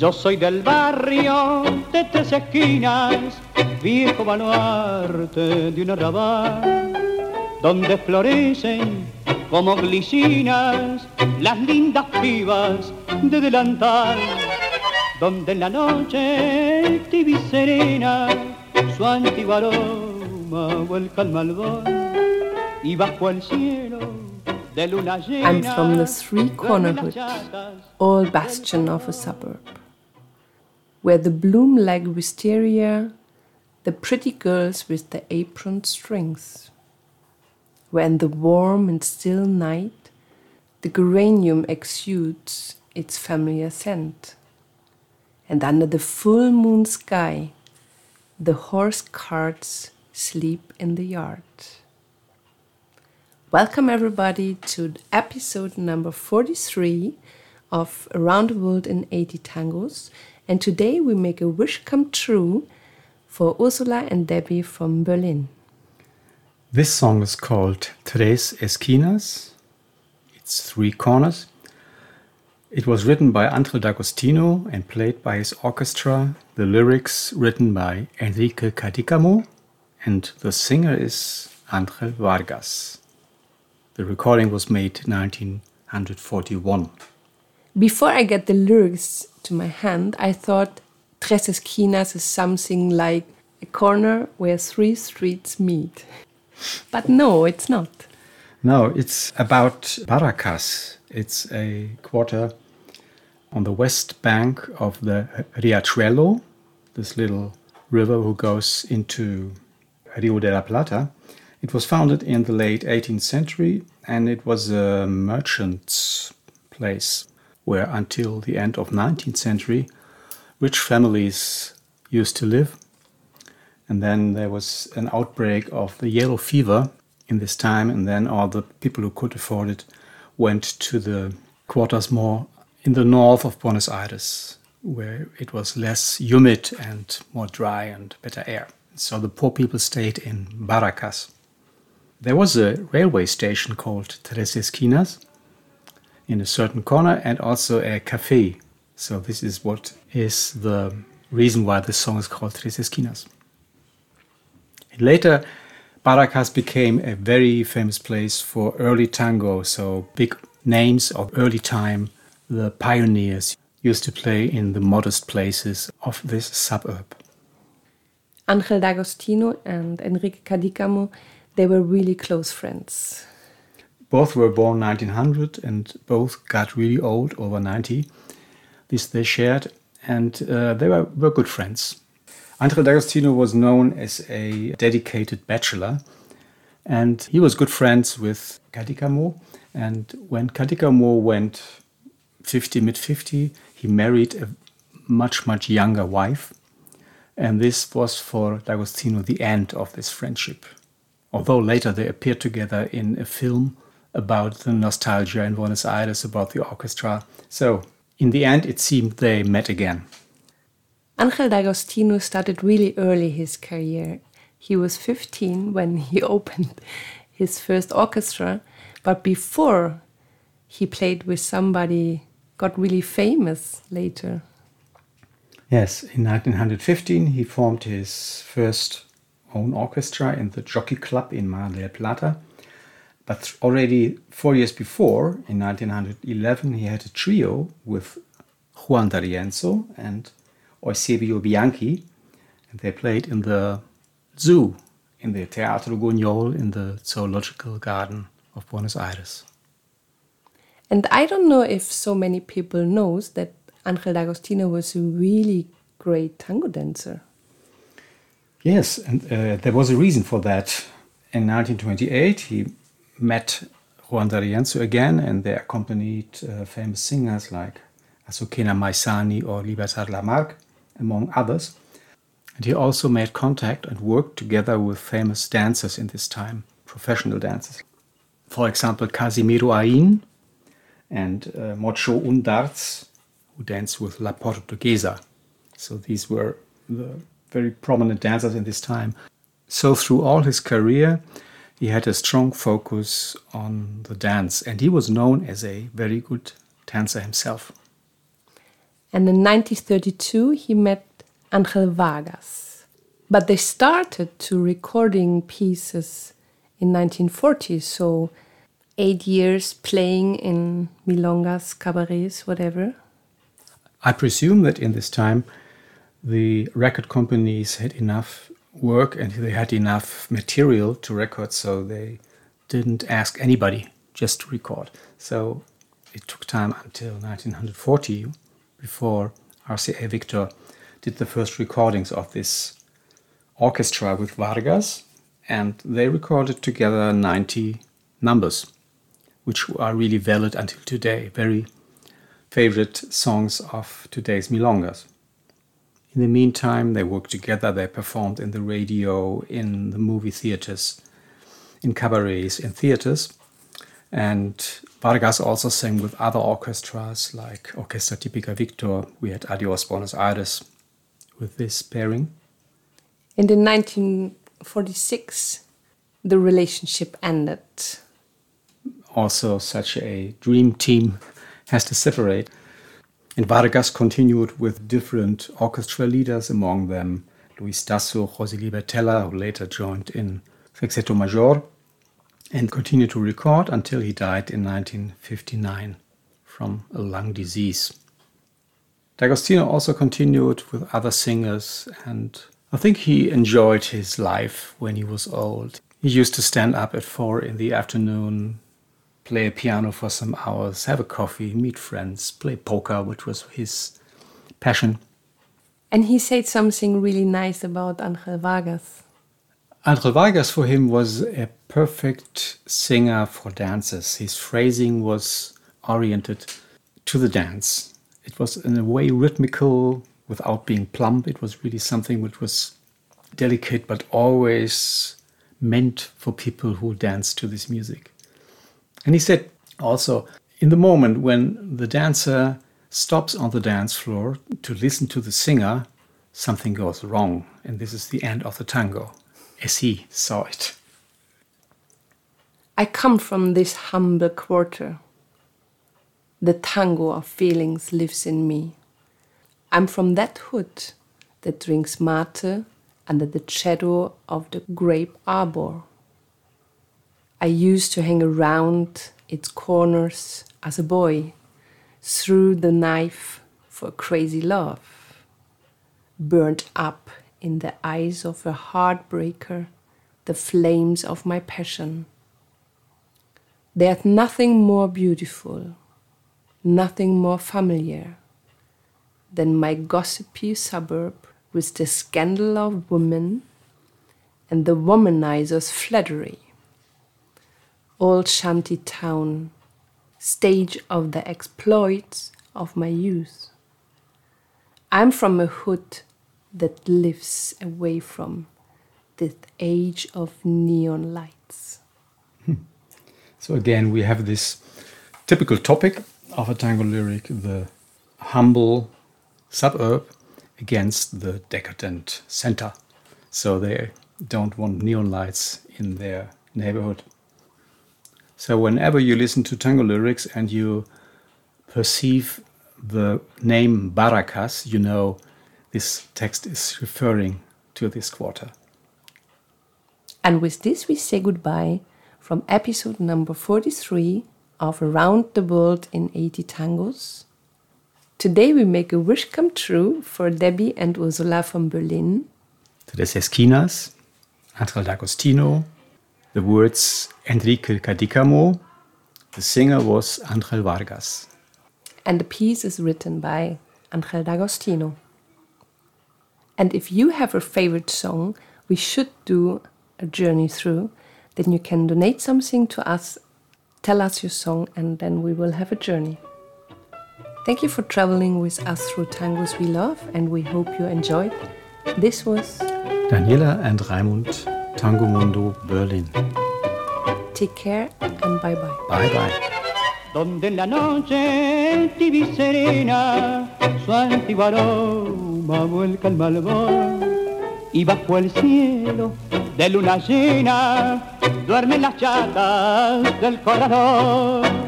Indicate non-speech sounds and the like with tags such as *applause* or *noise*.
Yo soy del barrio de tres esquinas, viejo baluarte de un arrabal, donde florecen como glicinas las lindas pibas de delantal, donde en la noche tibia y serena su antiguo aroma vuelca al malvón y bajo el cielo. I'm from the three-corner hood, old bastion of a suburb, where the bloom like wisteria, the pretty girls with the apron strings, where in the warm and still night the geranium exudes its familiar scent, and under the full moon sky the horse carts sleep in the yard. Welcome, everybody, to episode number 43 of Around the World in 80 Tangos. And today we make a wish come true for Ursula and Debbie from Berlin. This song is called Tres Esquinas. It's three corners. It was written by Angel D'Agostino and played by his orchestra. The lyrics written by Enrique Cadicamo, and the singer is Angel Vargas. The recording was made 1941. Before I get the lyrics to my hand, I thought Tres Esquinas is something like a corner where three streets meet. But no, it's not. No, it's about Barracas. It's a quarter on the west bank of the Riachuelo, this little river who goes into Rio de la Plata. It was founded in the late 18th century and it was a merchant's place where until the end of 19th century rich families used to live. And then there was an outbreak of the yellow fever in this time and then all the people who could afford it went to the quarters more in the north of Buenos Aires where it was less humid and more dry and better air. So the poor people stayed in barracas. There was a railway station called Tres Esquinas in a certain corner and also a cafe. So this is what is the reason why the song is called Tres Esquinas. And later, Barracas became a very famous place for early tango. So big names of early time, the pioneers used to play in the modest places of this suburb. Angel D'Agostino and Enrique Cadicamo, they were really close friends. Both were born 1900 and both got really old, over 90. This they shared, and uh, they were, were good friends. Andre D'Agostino was known as a dedicated bachelor, and he was good friends with Cadicamo. And when Cadicamo went 50, mid 50, he married a much, much younger wife. And this was for D'Agostino the end of this friendship. Although later they appeared together in a film about the nostalgia in Buenos Aires, about the orchestra. So, in the end, it seemed they met again. Angel D'Agostino started really early his career. He was 15 when he *laughs* opened his first orchestra, but before he played with somebody got really famous later. Yes, in 1915 he formed his first own orchestra in the Jockey Club in Mar del Plata. But already four years before, in 1911, he had a trio with Juan D'Arienzo and Eusebio Bianchi, and they played in the zoo, in the Teatro Guignol in the Zoological Garden of Buenos Aires. And I don't know if so many people knows that Angel D'Agostino was a really great tango dancer. Yes, and uh, there was a reason for that. In 1928, he met Juan D'Arienzo again, and they accompanied uh, famous singers like Azucena Maizani or Libertad Lamarque, among others. And he also made contact and worked together with famous dancers in this time, professional dancers. For example, Casimiro Ain and uh, Mocho Undarts, who danced with La Portuguesa. So these were the very prominent dancers in this time. So through all his career, he had a strong focus on the dance, and he was known as a very good dancer himself. And in 1932, he met Angel Vargas. But they started to recording pieces in 1940, so eight years playing in milongas, cabarets, whatever. I presume that in this time the record companies had enough work and they had enough material to record, so they didn't ask anybody just to record. So it took time until 1940 before RCA Victor did the first recordings of this orchestra with Vargas, and they recorded together 90 numbers, which are really valid until today. Very favorite songs of today's milongas. In the meantime, they worked together, they performed in the radio, in the movie theaters, in cabarets, in theaters. And Vargas also sang with other orchestras like Orquesta Típica Victor. We had Adios Buenos Aires with this pairing. And in 1946, the relationship ended. Also, such a dream team has to separate. And Vargas continued with different orchestra leaders, among them Luis Stazo, José Libertella, who later joined in Sexteto Mayor, and continued to record until he died in 1959 from a lung disease. D'Agostino also continued with other singers, and I think he enjoyed his life when he was old. He used to stand up at four in the afternoon, play a piano for some hours, have a coffee, meet friends, play poker, which was his passion. And he said something really nice about Angel Vargas. Angel Vargas for him was a perfect singer for dances. His phrasing was oriented to the dance. It was in a way rhythmical without being plump. It was really something which was delicate but always meant for people who dance to this music. And he said also, in the moment when the dancer stops on the dance floor to listen to the singer, something goes wrong. And this is the end of the tango, as he saw it. I come from this humble quarter. The tango of feelings lives in me. I'm from that hood that drinks mate under the shadow of the grape arbor. I used to hang around its corners as a boy, threw the knife for crazy love, burnt up in the eyes of a heartbreaker the flames of my passion. There's nothing more beautiful, nothing more familiar than my gossipy suburb with the scandal of women and the womanizer's flattery old shanty town, stage of the exploits of my youth. I'm from a hood that lives away from this age of neon lights. *laughs* So again, we have this typical topic of a tango lyric, the humble suburb against the decadent center. So they don't want neon lights in their neighborhood. So whenever you listen to tango lyrics and you perceive the name Barracas, you know this text is referring to this quarter. And with this, we say goodbye from episode number 43 of Around the World in 80 Tangos. Today, we make a wish come true for Debbie and Ursula from Berlin. Tres Esquinas, Angel D'Agostino, the words Enrique Cadícamo. The singer was Angel Vargas. And the piece is written by Angel D'Agostino. And if you have a favorite song we should do a journey through, then you can donate something to us, tell us your song, and then we will have a journey. Thank you for traveling with us through tangos we love, and we hope you enjoyed. This was Daniela and Raimund Tango Mundo Berlin. Take care and bye bye. Bye bye. donde en la noche serena su antiguo aroma vuelca el malvón y bajo el cielo de luna llena duermen las chatas del corredor